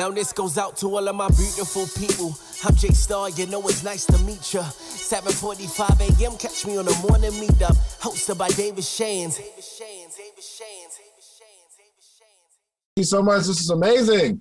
Now this goes out to all of my beautiful people. I'm Jay Star, you know it's nice to meet ya. 7:45 a.m. Catch me on the morning meetup, hosted by David Shands. Thank you so much. This is amazing.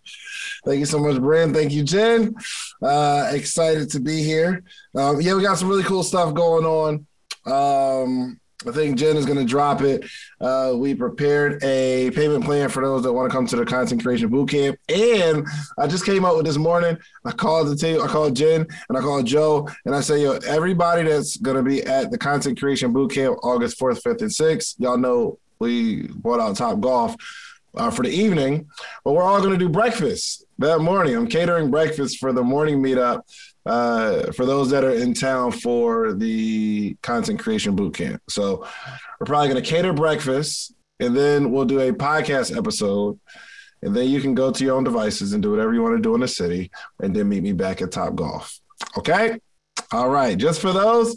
Thank you so much, Brand. Thank you, Jen. Uh, excited to be here. Um, yeah, we got some really cool stuff going on. Um, I think Jen is going to drop it. Uh, we prepared a payment plan for those that want to come to the content creation bootcamp. And I just came out with this morning. I called the team, I called Jen and I called Joe, and I say, yo, everybody that's going to be at the content creation bootcamp August 4th, 5th, and 6th, y'all know we bought out Topgolf. Uh, for the evening, but we're all going to do breakfast that morning. I'm catering breakfast for the morning meetup uh, for those that are in town for the content creation boot camp. So we're probably going to cater breakfast and then we'll do a podcast episode. And then you can go to your own devices and do whatever you want to do in the city and then meet me back at Topgolf. Okay. All right. Just for those,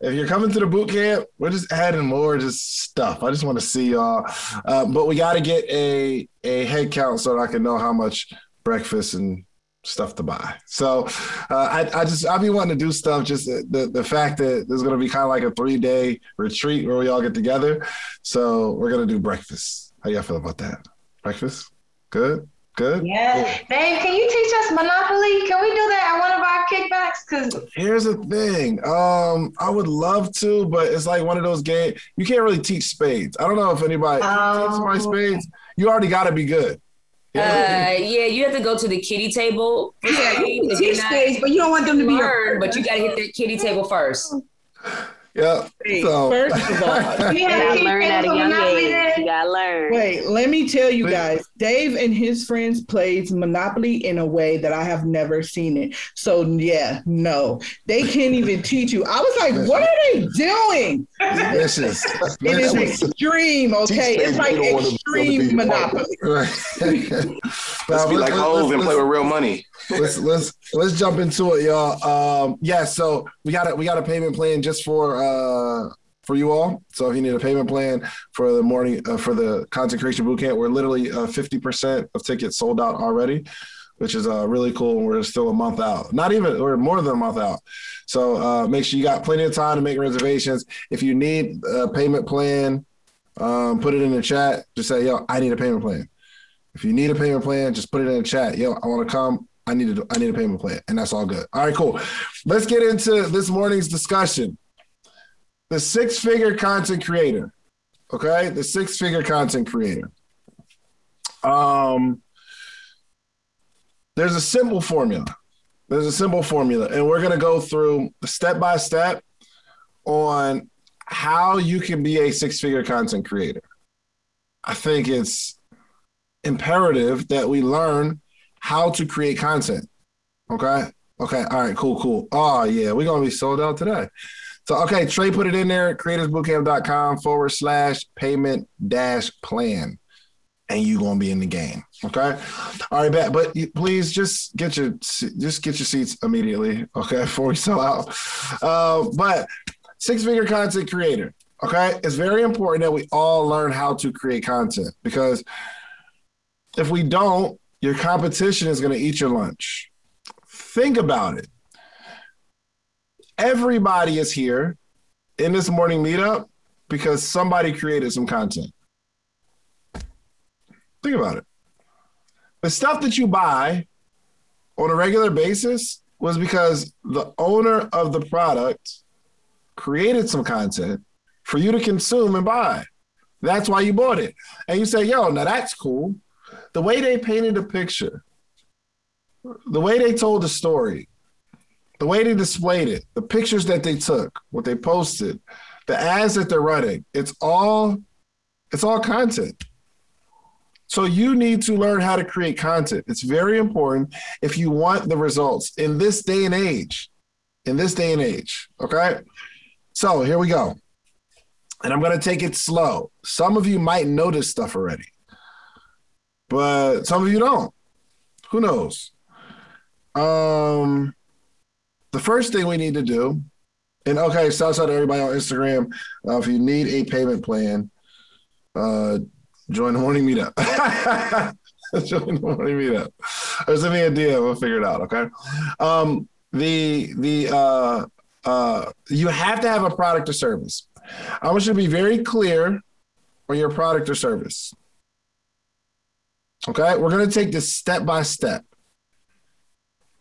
if you're coming to the boot camp, we're just adding more just stuff. I just want to see y'all. Uh, but we got to get a, a head count so that I can know how much breakfast and stuff to buy. So uh, I, I just I'll be wanting to do stuff. Just the the fact that there's going to be kind of like a three day retreat where we all get together. So we're gonna do breakfast. How y'all feel about that? Breakfast? Good. Good. Yeah, Dave, can you teach us Monopoly? Can we do that at one of our kickbacks? Because here's the thing, um, I would love to, but it's like one of those games you can't really teach spades. I don't know if anybody teach my spades. You already got to be good. Uh, yeah, you have to go to the kitty table. Teach space, but you don't want them to be learn, but you got to hit the kitty table first. Yeah. So. First of all, you gotta learn at a young age. You gotta learn. Wait, let me tell you guys. Dave and his friends plays Monopoly in a way that I have never seen it. So yeah, no, they can't even teach you. I was like, what are they doing? This is it is extreme. Okay, it's like extreme Monopoly. Right. let's be like Hov and play with real money. Let's let's let's jump into it, y'all. Um, yeah, so we got a we got a payment plan just for uh for you all. So if you need a payment plan for the morning uh, for the content creation bootcamp, we're literally uh, fifty uh, percent of tickets sold out already, which is uh, really cool. We're still a month out, not even we're more than a month out. So uh, make sure you got plenty of time to make reservations. If you need a payment plan, um, put it in the chat. Just say, "Yo, I need a payment plan." If you need a payment plan, just put it in the chat. Yo, I want to come. I need to I need a payment plan, and that's all good. All right, cool. Let's get into this morning's discussion the six figure content creator. Okay, the six figure content creator. Um, there's a simple formula. There's a simple formula, and we're gonna go through step by step on how you can be a six figure content creator. I think it's imperative that we learn how to create content. Okay. Okay. All right. Cool. Cool. Oh, yeah. We're going to be sold out today. So, okay, Trey put it in there, creatorsbootcamp.com forward slash payment dash plan. And you gonna be in the game. Okay. All right, bet. But please just get your just get your seats immediately. Okay, before we sell out. Uh, but six figure content creator. Okay. It's very important that we all learn how to create content because if we don't, your competition is gonna eat your lunch. Think about it everybody is here in this morning meetup because somebody created some content. Think about it. The stuff that you buy on a regular basis was because the owner of the product created some content for you to consume and buy. That's why you bought it. And you say, yo, now that's cool. The way they painted the picture, the way they told the story, the way they displayed it, the pictures that they took, what they posted, the ads that they're running, it's all it's all content. So you need to learn how to create content. It's very important if you want the results in this day and age. In this day and age, okay? So, here we go. And I'm going to take it slow. Some of you might notice stuff already. But some of you don't. Who knows? Um the first thing we need to do, and okay, shout out to everybody on Instagram. Uh, if you need a payment plan, uh, join the morning meetup. join the morning meetup. or send me a DM. We'll figure it out. Okay. Um, the the uh, uh, you have to have a product or service. I want you to be very clear on your product or service. Okay, we're going to take this step by step.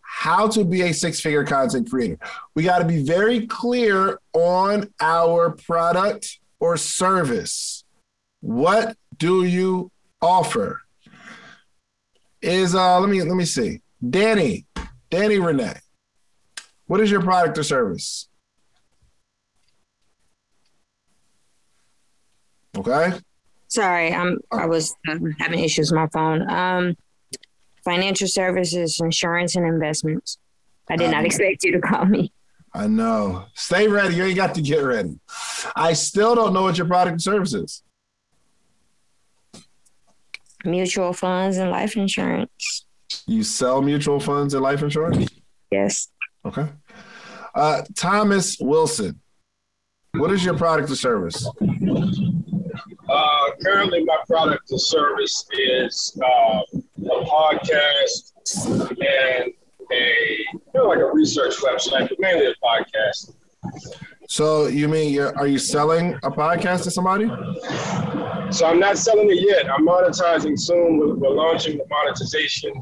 How to be a six figure content creator. We got to be very clear on our product or service. What do you offer? Is uh let me let me see. Danny, Danny Renee. What is your product or service? Okay. Sorry, I'm I was um, having issues with my phone. Um, financial services, insurance, and investments. I did not Um, expect you to call me. I know. Stay ready. You ain't got to get ready. I still don't know what your product and service is. Mutual funds and life insurance. You sell mutual funds and life insurance? Yes. Okay. Uh, Thomas Wilson. What is your product or service? Uh, currently, my product or service is uh, a podcast and a kind of like a research website, but mainly a podcast. So you mean you're are you selling a podcast to somebody? So I'm not selling it yet. I'm monetizing soon. We're, we're launching the monetization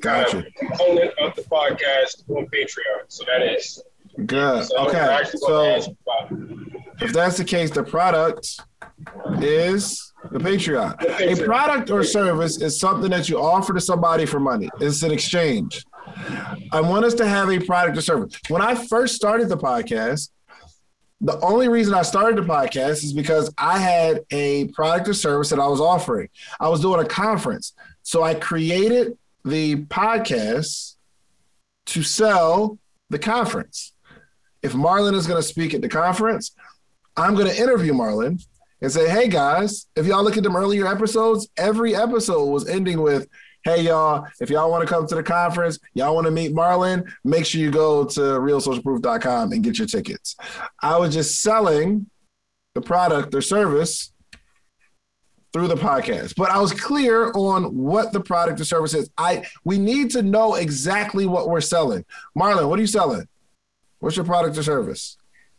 Gotcha. uh, component of the podcast on Patreon. So that is Good. So Okay. So if that's the case, the product is the Patreon. The A product or service is something that you offer to somebody for money. It's an exchange. I want us to have a product or service. When I first started the podcast, the only reason I started the podcast is because I had a product or service that I was offering. I was doing a conference. So I created the podcast to sell the conference. If Marlon is going to speak at the conference, I'm going to interview Marlon and say, hey guys, if y'all look at them earlier episodes, every episode was ending with, hey y'all, if y'all want to come to the conference, y'all want to meet Marlon, make sure you go to realsocialproof.com and get your tickets. I was just selling the product or service through the podcast. But I was clear on what the product or service is. I we need to know exactly what we're selling. Marlon, what are you selling? What's your product or service?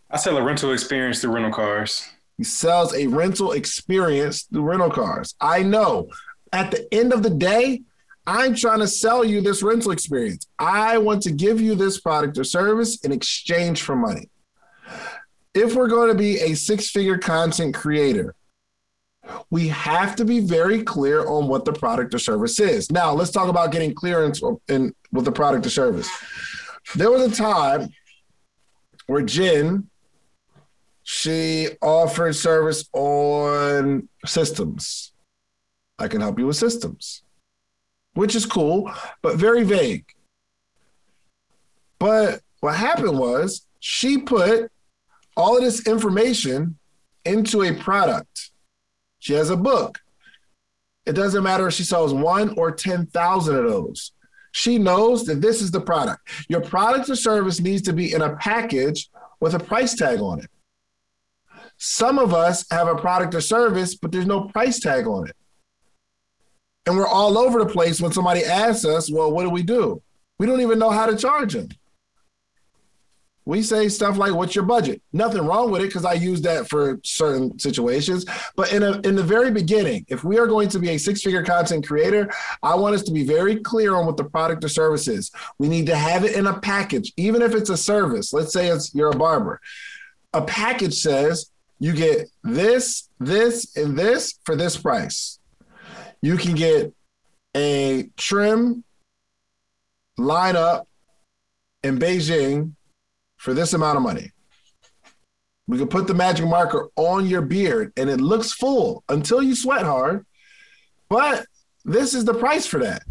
I sell a rental experience through rental cars. He sells a rental experience through rental cars. I know. At the end of the day, I'm trying to sell you this rental experience. I want to give you this product or service in exchange for money. If we're going to be a six figure content creator, we have to be very clear on what the product or service is. Now, let's talk about getting clearance in, with the product or service. There was a time where Jen she offered service on systems. I can help you with systems, which is cool, but very vague. But what happened was she put all of this information into a product. She has a book. It doesn't matter if she sells one or 10,000 of those. She knows that this is the product. Your product or service needs to be in a package with a price tag on it. Some of us have a product or service, but there's no price tag on it. And we're all over the place when somebody asks us, well, what do we do? We don't even know how to charge them. We say stuff like, what's your budget? Nothing wrong with it because I use that for certain situations. But in, a, in the very beginning, if we are going to be a six figure content creator, I want us to be very clear on what the product or service is. We need to have it in a package, even if it's a service. Let's say it's you're a barber. A package says you get this, this, and this for this price. You can get a trim lineup in Beijing for this amount of money. We can put the magic marker on your beard and it looks full until you sweat hard. But this is the price for that.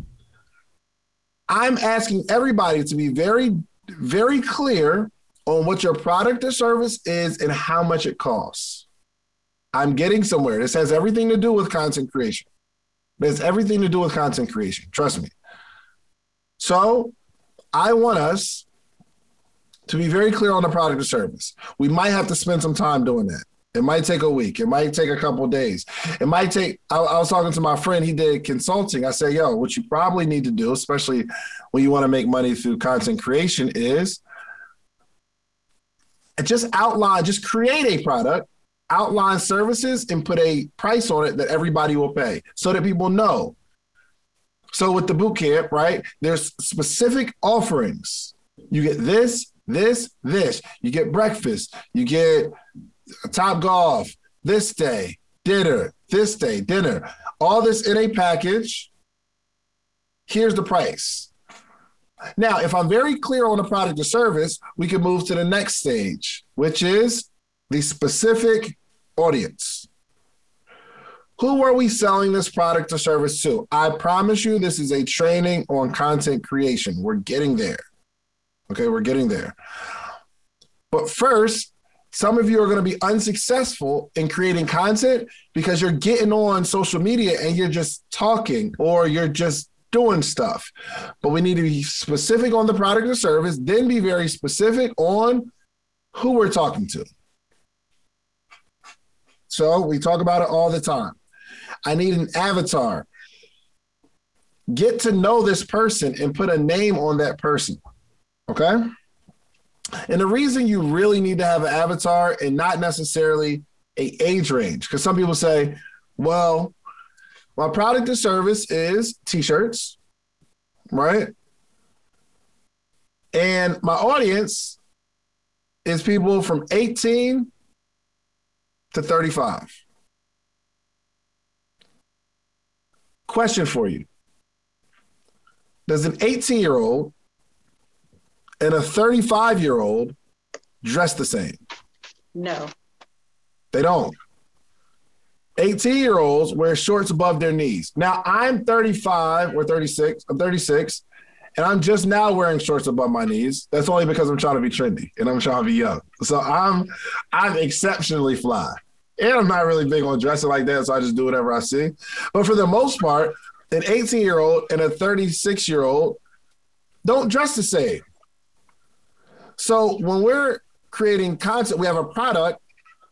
I'm asking everybody to be very, very clear on what your product or service is and how much it costs. I'm getting somewhere. This has everything to do with content creation. It has everything to do with content creation. Trust me. So I want us to be very clear on the product or service. We might have to spend some time doing that. It might take a week. It might take a couple days. It might take. I, I, was talking to my friend. He did consulting. I said, "Yo, what you probably need to do, especially when you want to make money through content creation, is just outline, just create a product, outline services, and put a price on it that everybody will pay, so that people know. So with the boot camp, right? There's specific offerings. You get this, this, this. You get breakfast. You get Topgolf, this day, dinner, this day, dinner. All this in a package. Here's the price. Now, if I'm very clear on the product or service, we can move to the next stage, which is the specific audience. Who are we selling this product or service to? I promise you, this is a training on content creation. We're getting there. Okay, we're getting there. But first, some of you are going to be unsuccessful in creating content because you're getting on social media and you're just talking or you're just doing stuff. But we need to be specific on the product or service, then be very specific on who we're talking to. So we talk about it all the time. I need an avatar. Get to know this person and put a name on that person. Okay? And the reason you really need to have an avatar and not necessarily a age range, because some people say, well, my product or service is t-shirts, right? And my audience is people from 18 to 35. Question for you. Does an 18 year old and a 35 year old dress the same? No. They don't. 18 year olds wear shorts above their knees. Now I'm 35 or 36. I'm 36, and I'm just now wearing shorts above my knees. That's only because I'm trying to be trendy and I'm trying to be young. So I'm I'm exceptionally fly. And I'm not really big on dressing like that, so I just do whatever I see. But for the most part, an 18 year old and a 36 year old don't dress the same. So when we're creating content, we have a product,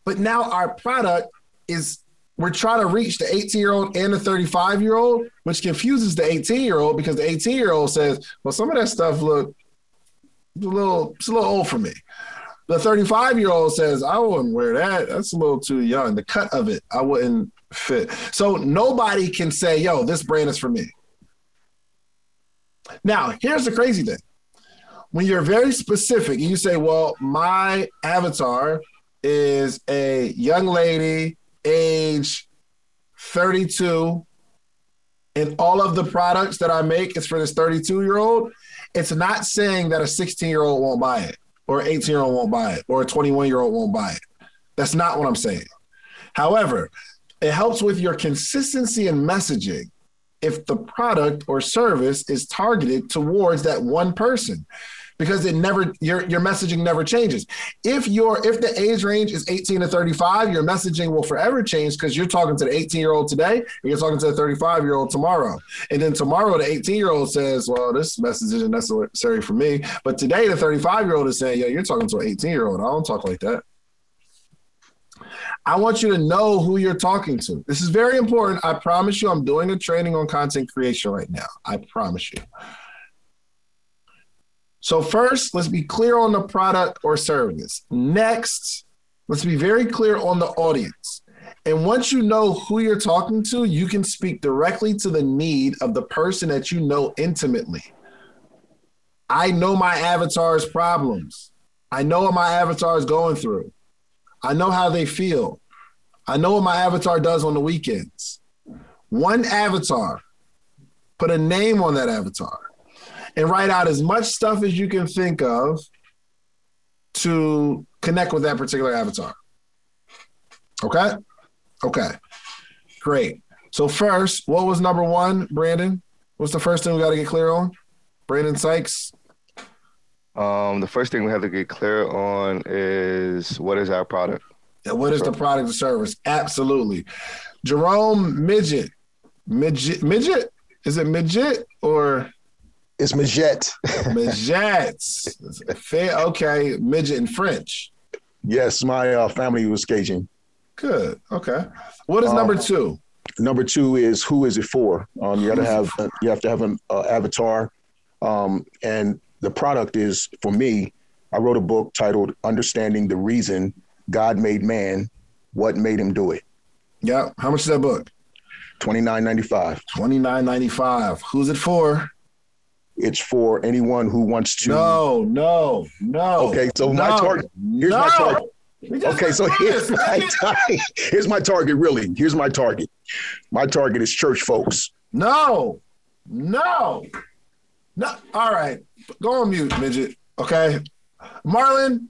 but now our product is we're trying to reach the 18 year old and the 35 year old, which confuses the 18 year old because the 18 year old says, well, some of that stuff look a little, it's a little old for me. The 35 year old says, I wouldn't wear that. That's a little too young. The cut of it, I wouldn't fit. So nobody can say, yo, this brand is for me. Now, here's the crazy thing when you're very specific and you say, well, my avatar is a young lady, age 32, and all of the products that I make is for this 32 year old, it's not saying that a 16 year old won't buy it, or 18 year old won't buy it, or a 21 year old won't buy it. That's not what I'm saying. However, it helps with your consistency in messaging if the product or service is targeted towards that one person because it never your your messaging never changes. If your if the age range is 18 to 35, your messaging will forever change because you're talking to the 18 year old today and you're talking to the 35 year old tomorrow. And then tomorrow the 18 year old says, "Well, this message isn't necessary for me." But today the 35 year old is saying, "Yo, you're talking to an 18 year old. I don't talk like that." I want you to know who you're talking to. This is very important. I promise you, I'm doing a training on content creation right now. I promise you. So, first, let's be clear on the product or service. Next, let's be very clear on the audience. And once you know who you're talking to, you can speak directly to the need of the person that you know intimately. I know my avatar's problems. I know what my avatar is going through. I know how they feel. I know what my avatar does on the weekends. One avatar, put a name on that avatar and write out as much stuff as you can think of to connect with that particular avatar. Okay? Okay. Great. So first, what was number one, Brandon? What's the first thing we got to get clear on? Brandon Sykes. Um, the first thing we have to get clear on is what is our product? And what is the product or service? Absolutely. Jerome Midget. Midget midget? Is it midget or it's Midget. Midget. okay, midget in French. Yes, my uh, family was Cajun. Good. Okay. What is um, number two? Number two is who is it for? Um, you got to have you have to have an uh, avatar, um, and the product is for me. I wrote a book titled "Understanding the Reason God Made Man, What Made Him Do It." Yeah. How much is that book? Twenty nine ninety five. Twenty nine ninety five. Who's it for? It's for anyone who wants to. No, no, no. Okay, so no, my target. Here's no. my target. Okay, so here's my target. Here's my target. Really, here's my target. My target is church folks. No, no, no. All right, go on mute, midget. Okay, Marlon.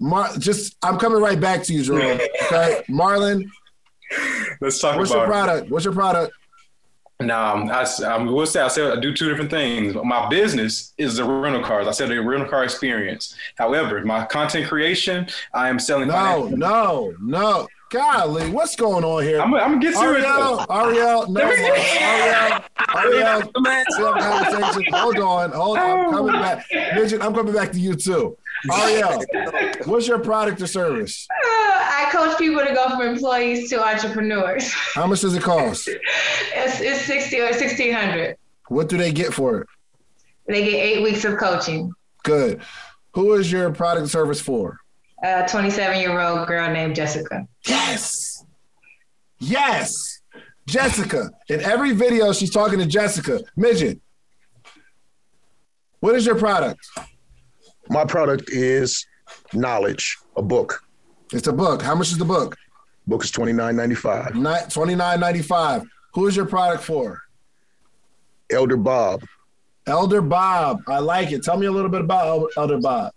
Mar, just I'm coming right back to you, Jerome. Okay, Marlon. Let's talk What's about your product? What's your product? Nah, um, I, I will say I said I do two different things. My business is the rental cars. I said the rental car experience. However, my content creation, I am selling. No, no, no. Golly, what's going on here? I'm, I'm gonna get to Ariel, it. Ariel, no, Ariel, Ariel, conversation. Hold on, hold on. I'm coming back. Midget, I'm coming back to you too. Ariel, what's your product or service? Uh, I coach people to go from employees to entrepreneurs. How much does it cost? it's, it's 60 or 1600 What do they get for it? They get eight weeks of coaching. Good. Who is your product service for? A 27 year old girl named Jessica. Yes. Yes. Jessica. In every video, she's talking to Jessica. Midget. What is your product? My product is knowledge, a book. It's a book. How much is the book? Book is twenty nine ninety five. Twenty nine ninety five. Who is your product for? Elder Bob. Elder Bob. I like it. Tell me a little bit about Elder Bob.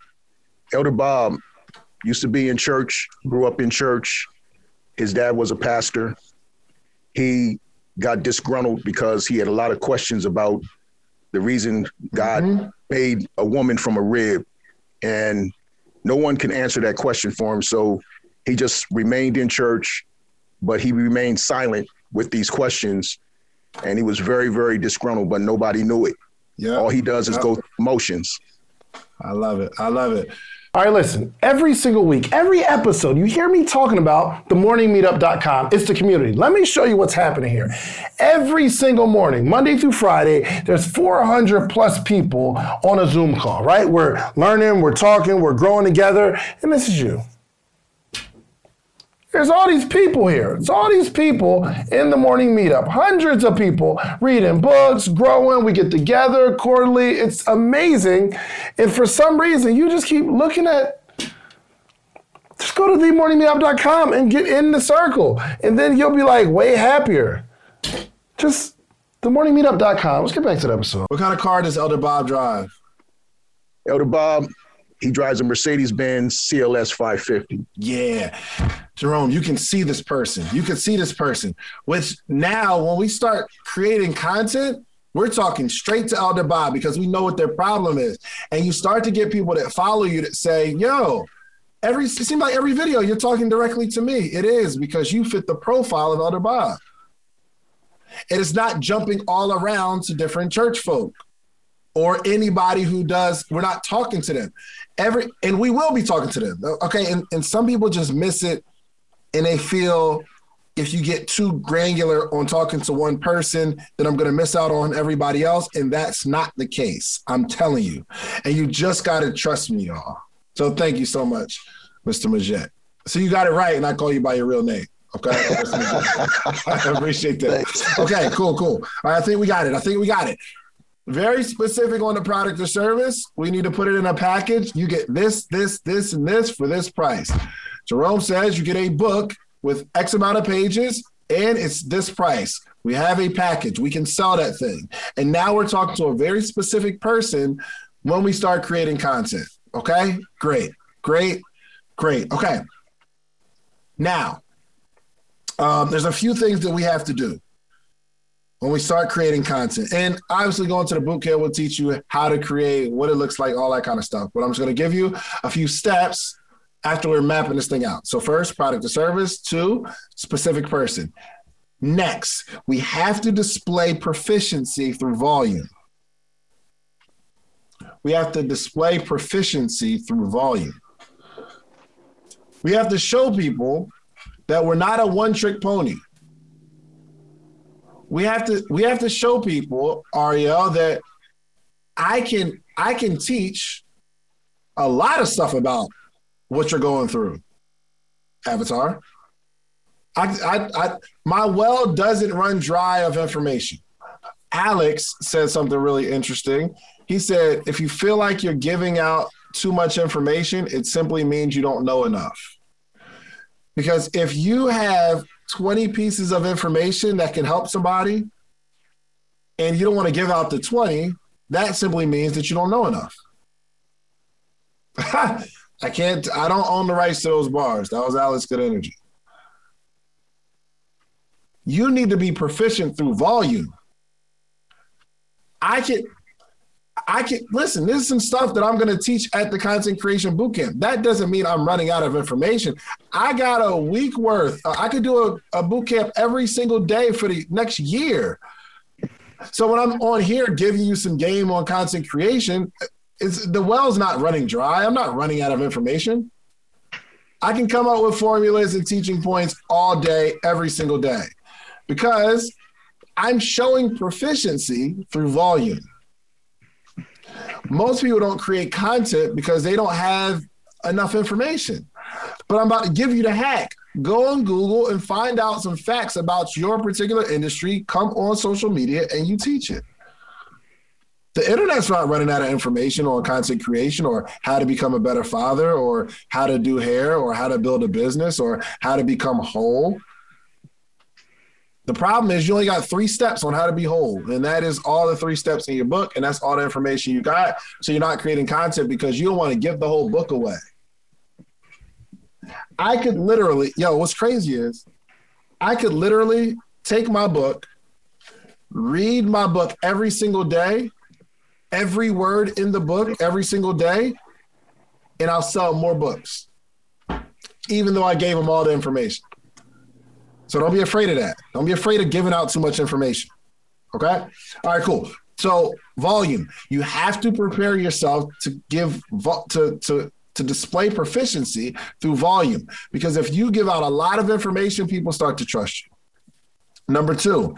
Elder Bob used to be in church, grew up in church. His dad was a pastor. He got disgruntled because he had a lot of questions about the reason God mm-hmm. made a woman from a rib. And no one can answer that question for him. So he just remained in church, but he remained silent with these questions. And he was very, very disgruntled, but nobody knew it. Yeah. All he does is go motions. I love it. I love it. All right, listen, every single week, every episode, you hear me talking about themorningmeetup.com. It's the community. Let me show you what's happening here. Every single morning, Monday through Friday, there's 400 plus people on a Zoom call, right? We're learning, we're talking, we're growing together, and this is you. There's all these people here. It's all these people in the morning meetup. Hundreds of people reading books, growing. We get together quarterly. It's amazing. And for some reason, you just keep looking at just go to themorningmeetup.com and get in the circle. And then you'll be like way happier. Just themorningmeetup.com. Let's get back to the episode. What kind of car does Elder Bob drive? Elder Bob, he drives a Mercedes Benz CLS 550. Yeah. Jerome, you can see this person. You can see this person. Which now, when we start creating content, we're talking straight to Elder Bob because we know what their problem is. And you start to get people that follow you that say, yo, every it seems like every video you're talking directly to me. It is because you fit the profile of Elder Bob. It is not jumping all around to different church folk or anybody who does, we're not talking to them. Every and we will be talking to them. Okay. And, and some people just miss it and they feel if you get too granular on talking to one person, then I'm going to miss out on everybody else. And that's not the case. I'm telling you. And you just got to trust me, y'all. So thank you so much, Mr. Majette. So you got it right, and I call you by your real name. Okay. I appreciate that. Okay, cool, cool. All right, I think we got it. I think we got it. Very specific on the product or service. We need to put it in a package. You get this, this, this, and this for this price. Jerome says you get a book with X amount of pages and it's this price. We have a package. We can sell that thing. And now we're talking to a very specific person when we start creating content. Okay? Great. Great. Great. Okay. Now, um, there's a few things that we have to do when we start creating content. And obviously, going to the boot camp will teach you how to create, what it looks like, all that kind of stuff. But I'm just going to give you a few steps after we're mapping this thing out. So first, product or service. Two, specific person. Next, we have to display proficiency through volume. We have to display proficiency through volume. We have to show people that we're not a one-trick pony. We have to we have to show people, Ariel, that I can I can teach a lot of stuff about what you're going through. Avatar. I, I, I, my well doesn't run dry of information. Alex said something really interesting. He said, if you feel like you're giving out too much information, it simply means you don't know enough. Because if you have 20 pieces of information that can help somebody and you don't want to give out the 20, that simply means that you don't know enough. I can't, I don't own the rights to those bars. That was Alex Good Energy. You need to be proficient through volume. I can, I can listen. This is some stuff that I'm going to teach at the content creation bootcamp. That doesn't mean I'm running out of information. I got a week worth. Uh, I could do a, a bootcamp every single day for the next year. So when I'm on here giving you some game on content creation, it's the well's not running dry. I'm not running out of information. I can come up with formulas and teaching points all day, every single day, because I'm showing proficiency through volume. Most people don't create content because they don't have enough information. But I'm about to give you the hack. Go on Google and find out some facts about your particular industry. Come on social media and you teach it. The internet's not running out of information on content creation or how to become a better father or how to do hair or how to build a business or how to become whole. The problem is you only got three steps on how to be whole, and that is all the three steps in your book, and that's all the information you got. So you're not creating content because you don't want to give the whole book away. I could literally, yo, what's crazy is I could literally take my book, read my book every single day, every word in the book every single day, and I'll sell more books, even though I gave them all the information. So don't be afraid of that. Don't be afraid of giving out too much information. Okay. All right, cool. So volume, you have to prepare yourself to give to to to display proficiency through volume because if you give out a lot of information, people start to trust you. Number two,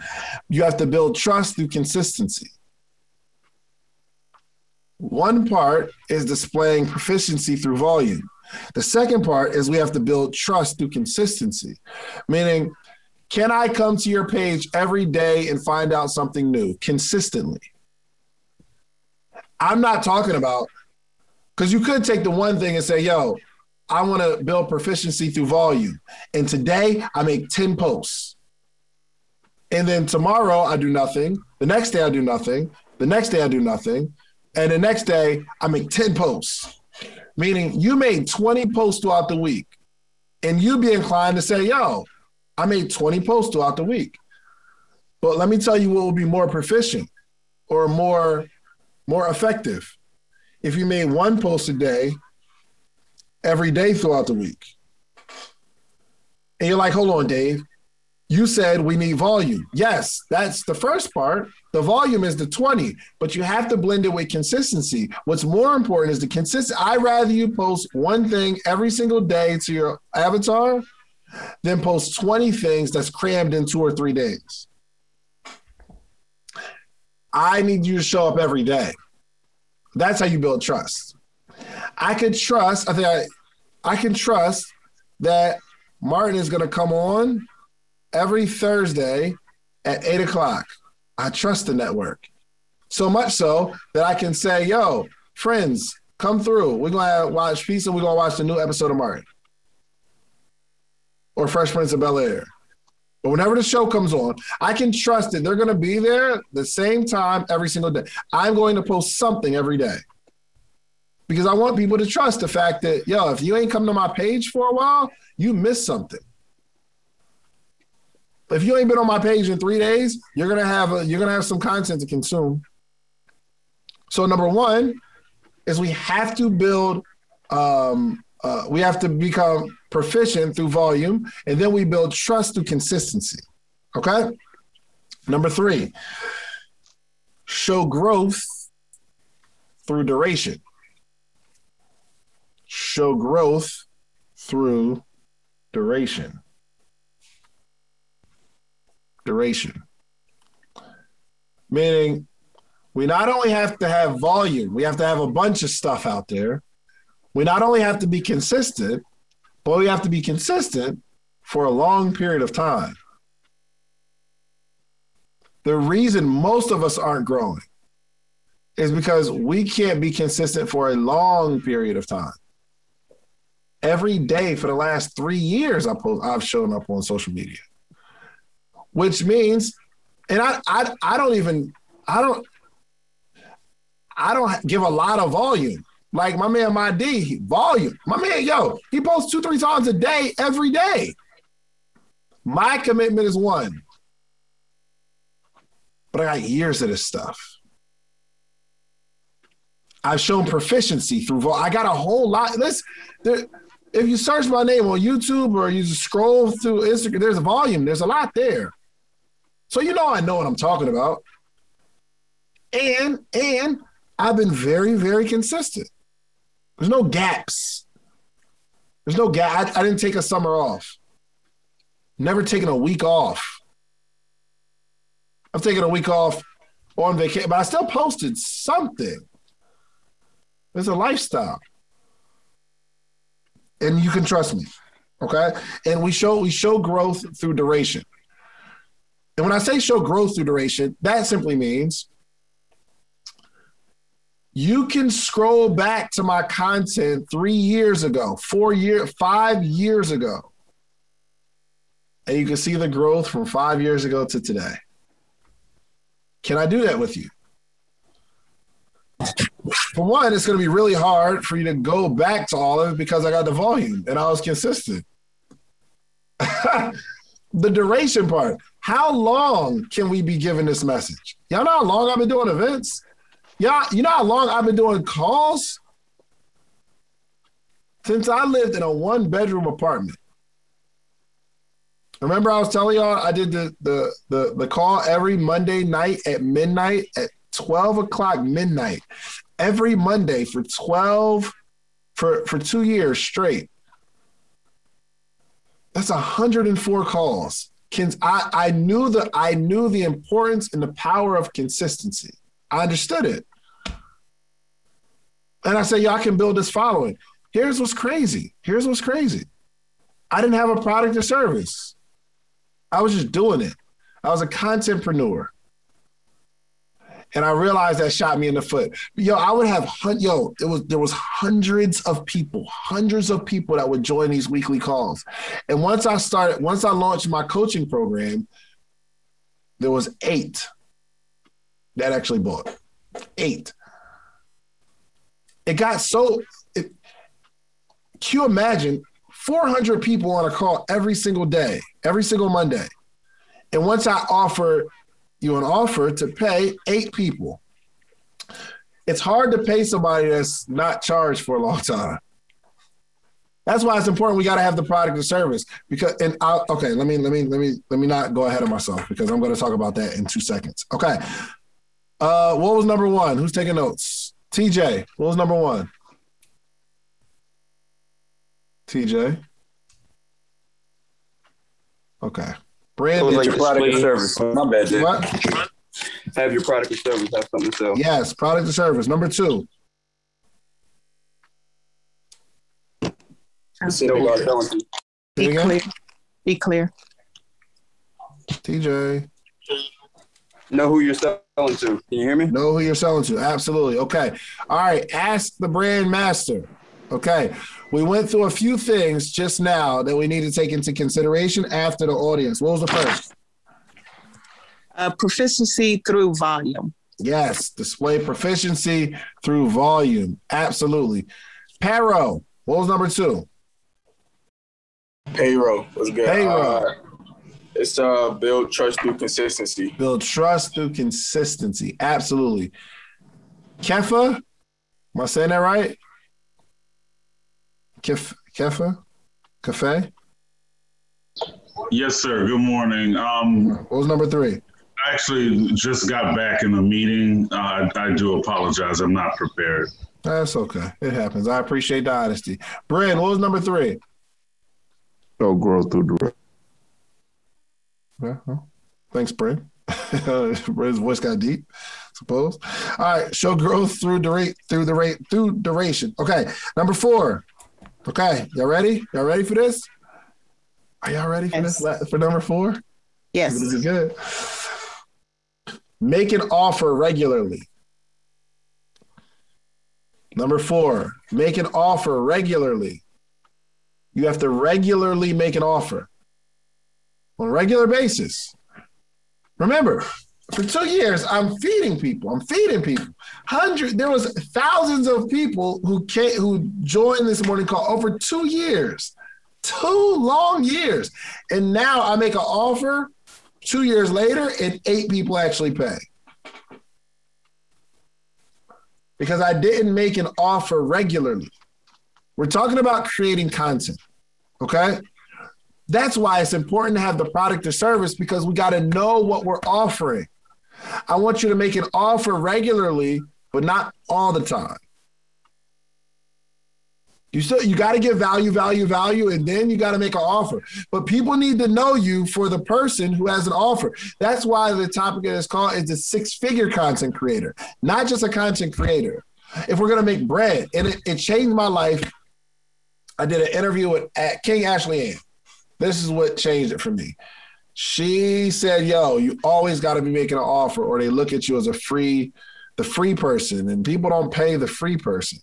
you have to build trust through consistency. One part is displaying proficiency through volume. The second part is we have to build trust through consistency, meaning, can I come to your page every day and find out something new consistently? I'm not talking about, because you could take the one thing and say, yo, I want to build proficiency through volume. And today I make 10 posts. And then tomorrow I do nothing. The next day I do nothing. The next day I do nothing. And the next day I make 10 posts meaning you made 20 posts throughout the week, and you'd be inclined to say, yo, I made 20 posts throughout the week. But let me tell you what would be more proficient or more, more effective if you made one post a day every day throughout the week. And you're like, hold on, Dave. You said we need volume. Yes, that's the first part. The volume is the 20, but you have to blend it with consistency. What's more important is the consistency. I rather you post one thing every single day to your avatar than post 20 things that's crammed in two or three days. I need you to show up every day. That's how you build trust. I can trust, I think I I can trust that Martin is gonna come on every Thursday at eight o'clock. I trust the network so much so that I can say, yo, friends, come through. We're going to watch Pizza. We're going to watch the new episode of Martin or Fresh Prince of Bel Air. But whenever the show comes on, I can trust that they're going to be there the same time every single day. I'm going to post something every day because I want people to trust the fact that, yo, if you ain't come to my page for a while, you missed something if you ain't been on my page in three days, you're gonna have a, you're gonna have some content to consume. So number one is we have to build, um, uh, we have to become proficient through volume, and then we build trust through consistency. Okay. Number three, show growth through duration. Show growth through duration. Duration. Meaning, we not only have to have volume, we have to have a bunch of stuff out there. We not only have to be consistent, but we have to be consistent for a long period of time. The reason most of us aren't growing is because we can't be consistent for a long period of time. Every day for the last three years, I post, I've shown up on social media, which means, and I, I, I don't even, I don't, I don't give a lot of volume. Like my man, my D, volume. My man, yo, he posts two, three times a day, every day. My commitment is one, but I got years of this stuff. I've shown proficiency through. I got a whole lot. Let's. There, if you search my name on YouTube or you scroll through Instagram, there's a volume. There's a lot there. So you know I know what I'm talking about. And and I've been very very consistent. There's no gaps. There's no gap. I, I didn't take a summer off. Never taken a week off. I've taken a week off on vacation, but I still posted something. It's a lifestyle. And you can trust me. Okay. And we show we show growth through duration. And when I say show growth through duration, that simply means you can scroll back to my content three years ago, four years, five years ago, and you can see the growth from five years ago to today. Can I do that with you? For one, it's going to be really hard for you to go back to all of it because I got the volume and I was consistent. the duration part. How long can we be giving this message? Y'all know how long I've been doing events? Y'all, you know how long I've been doing calls? Since I lived in a one bedroom apartment. Remember, I was telling y'all I did the, the the the call every Monday night at midnight at 12 o'clock midnight every Monday for 12 for for two years straight. That's 104 calls. I, I knew the I knew the importance and the power of consistency. I understood it. And I said, y'all can build this following. Here's what's crazy. Here's what's crazy. I didn't have a product or service. I was just doing it. I was a contentpreneur. And I realized that shot me in the foot. Yo, I would have yo, it was there was hundreds of people, hundreds of people that would join these weekly calls. And once I started, once I launched my coaching program, there was eight that actually bought. Eight. It got so it, can you imagine 400 people on a call every single day, every single Monday. And once I offer you an offer to pay eight people, it's hard to pay somebody that's not charged for a long time. That's why it's important. We got to have the product or service because. And I'll, okay, let me let me let me let me not go ahead of myself because I'm going to talk about that in two seconds. Okay. Uh, what was number one? Who's taking notes? TJ. What was number one? TJ. Okay. Brand so like your product or service. My bad, Jay. What? Have your product or service. Have something to sell. Yes, product or service. Number two. Be clear. Be clear. TJ. Know who you're selling to. Can you hear me? Know who you're selling to. Absolutely. Okay. All right. Ask the brand master. Okay. We went through a few things just now that we need to take into consideration after the audience. What was the first? Uh, proficiency through volume. Yes. Display proficiency through volume. Absolutely. Payroll. What was number two? Payroll was good. Payroll. Uh, it's uh build trust through consistency. Build trust through consistency. Absolutely. Kefa, am I saying that right? Kef, Kefa, Cafe. Yes, sir. Good morning. Um, what was number three? I actually just got back in the meeting. Uh, I, I do apologize. I'm not prepared. That's okay. It happens. I appreciate the honesty. Brand, what was number three? Show growth through direct. Yeah, well, thanks, Brent. His voice got deep, suppose. All right, show growth through the rate through the rate through duration. Okay, number four. Okay, y'all ready? Y'all ready for this? Are y'all ready for Yes. this? For number four? Yes. This is good. Make an offer regularly. Number four, make an offer regularly. You have to regularly make an offer on a regular basis. Remember, for two years, I'm feeding people. I'm feeding people. Hundred. There was thousands of people who came, who joined this morning call over two years, two long years, and now I make an offer. Two years later, and eight people actually pay because I didn't make an offer regularly. We're talking about creating content, okay? That's why it's important to have the product or service because we got to know what we're offering. I want you to make an offer regularly, but not all the time. You still you got to give value, value, value, and then you got to make an offer. But people need to know you for the person who has an offer. That's why the topic of this call is the six-figure content creator, not just a content creator. If we're gonna make bread, and it, it changed my life. I did an interview with at King Ashley Ann. This is what changed it for me. She said, "Yo, you always got to be making an offer, or they look at you as a free, the free person, and people don't pay the free person."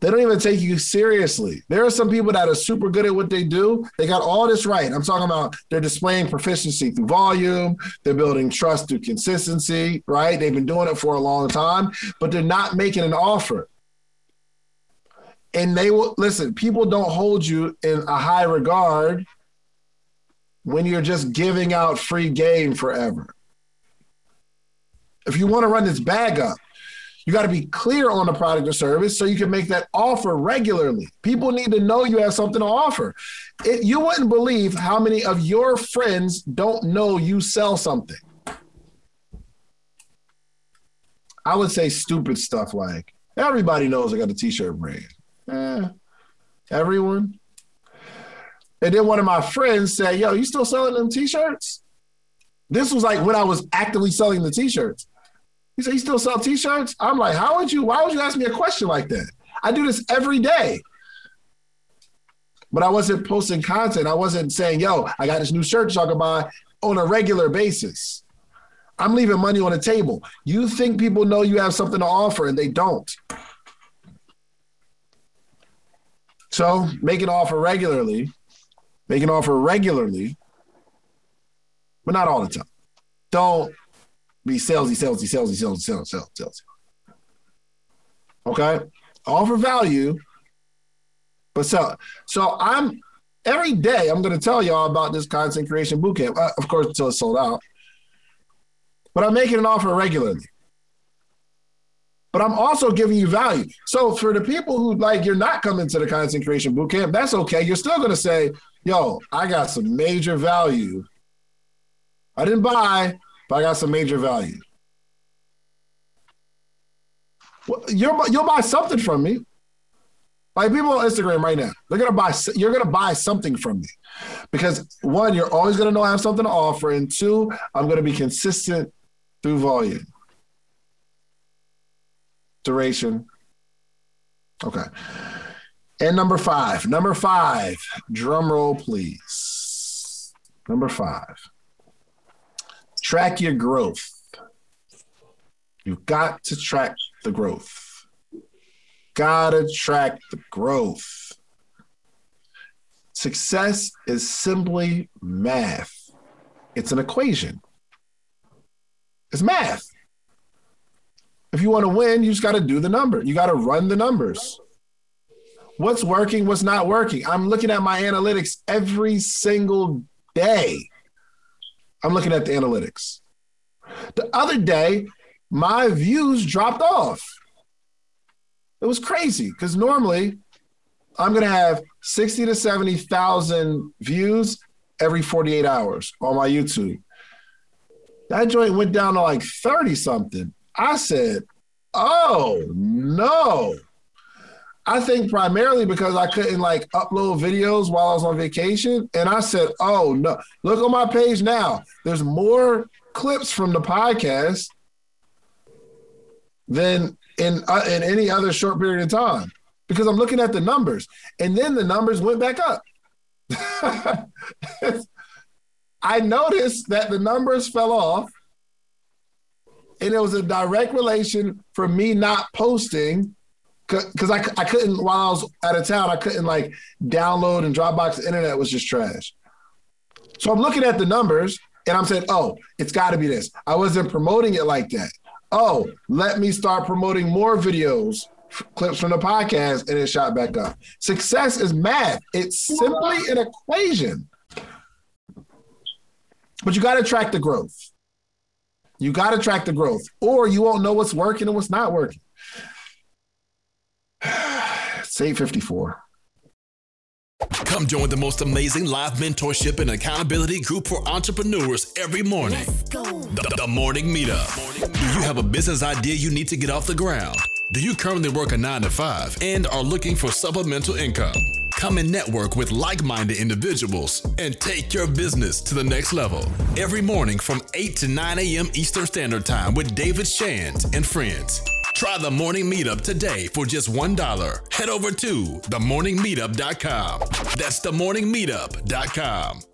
They don't even take you seriously. There are some people that are super good at what they do. They got all this right. I'm talking about they're displaying proficiency through volume, they're building trust through consistency, right? They've been doing it for a long time, but they're not making an offer. And they will listen, people don't hold you in a high regard when you're just giving out free game forever. If you want to run this bag up, you got to be clear on the product or service so you can make that offer regularly. People need to know you have something to offer. It, you wouldn't believe how many of your friends don't know you sell something. I would say stupid stuff like everybody knows I got a t-shirt brand. Eh, everyone. And then one of my friends said, Yo, you still selling them t-shirts? This was like when I was actively selling the t-shirts. He said, You still sell t-shirts? I'm like, How would you, why would you ask me a question like that? I do this every day. But I wasn't posting content. I wasn't saying, yo, I got this new shirt y'all can buy on a regular basis. I'm leaving money on the table. You think people know you have something to offer and they don't. So make an offer regularly, make an offer regularly, but not all the time. Don't be salesy, salesy, salesy, salesy, salesy, salesy, salesy. Okay? Offer value, but sell. So I'm every day I'm going to tell y'all about this content creation bootcamp. Uh, of course, until it's sold out. But I'm making an offer regularly. But I'm also giving you value. So for the people who like you're not coming to the content creation bootcamp, that's okay. You're still to say, "Yo, I got some major value. I didn't buy, but I got some major value." Well, you're, you'll buy something from me. Like people on Instagram right now, they're gonna buy. You're gonna buy something from me because one, you're always gonna know I have something to offer, and two, I'm gonna be consistent through volume, duration. Okay. And number five, number five, drum roll, please. Number five, track your growth. You've got to track the growth gotta track the growth. Success is simply math. It's an equation. It's math. If you want to win, you just got to do the number. You got to run the numbers. What's working, what's not working? I'm looking at my analytics every single day. I'm looking at the analytics. The other day, my views dropped off. It was crazy because normally I'm going to have 60 to 70,000 views every 48 hours on my YouTube. That joint went down to like 30 something. I said, oh no. I think primarily because I couldn't like upload videos while I was on vacation. And I said, oh no, look on my page now. There's more clips from the podcast than in uh, in any other short period of time because I'm looking at the numbers. And then the numbers went back up. I noticed that the numbers fell off. And it was a direct relation for me not posting because I, I couldn't while I was out of town, I couldn't like download and Dropbox. The internet was just trash. So I'm looking at the numbers and I'm saying, oh, it's got to be this. I wasn't promoting it like that. Oh, let me start promoting more videos, clips from the podcast, and it shot back up. Success is math. It's simply an equation. But you got to track the growth. You got to track the growth, or you won't know what's working and what's not working. It's 854. Come join the most amazing live mentorship and accountability group for entrepreneurs every morning. The, the Morning Meetup. Do you have a business idea you need to get off the ground? Do you currently work a nine to five and are looking for supplemental income? Come and network with like minded individuals and take your business to the next level. Every morning from 8 to 9 a.m. Eastern Standard Time with David Shands and friends. Try the morning meetup today for just $1. Head over to themorningmeetup.com. That's themorningmeetup.com.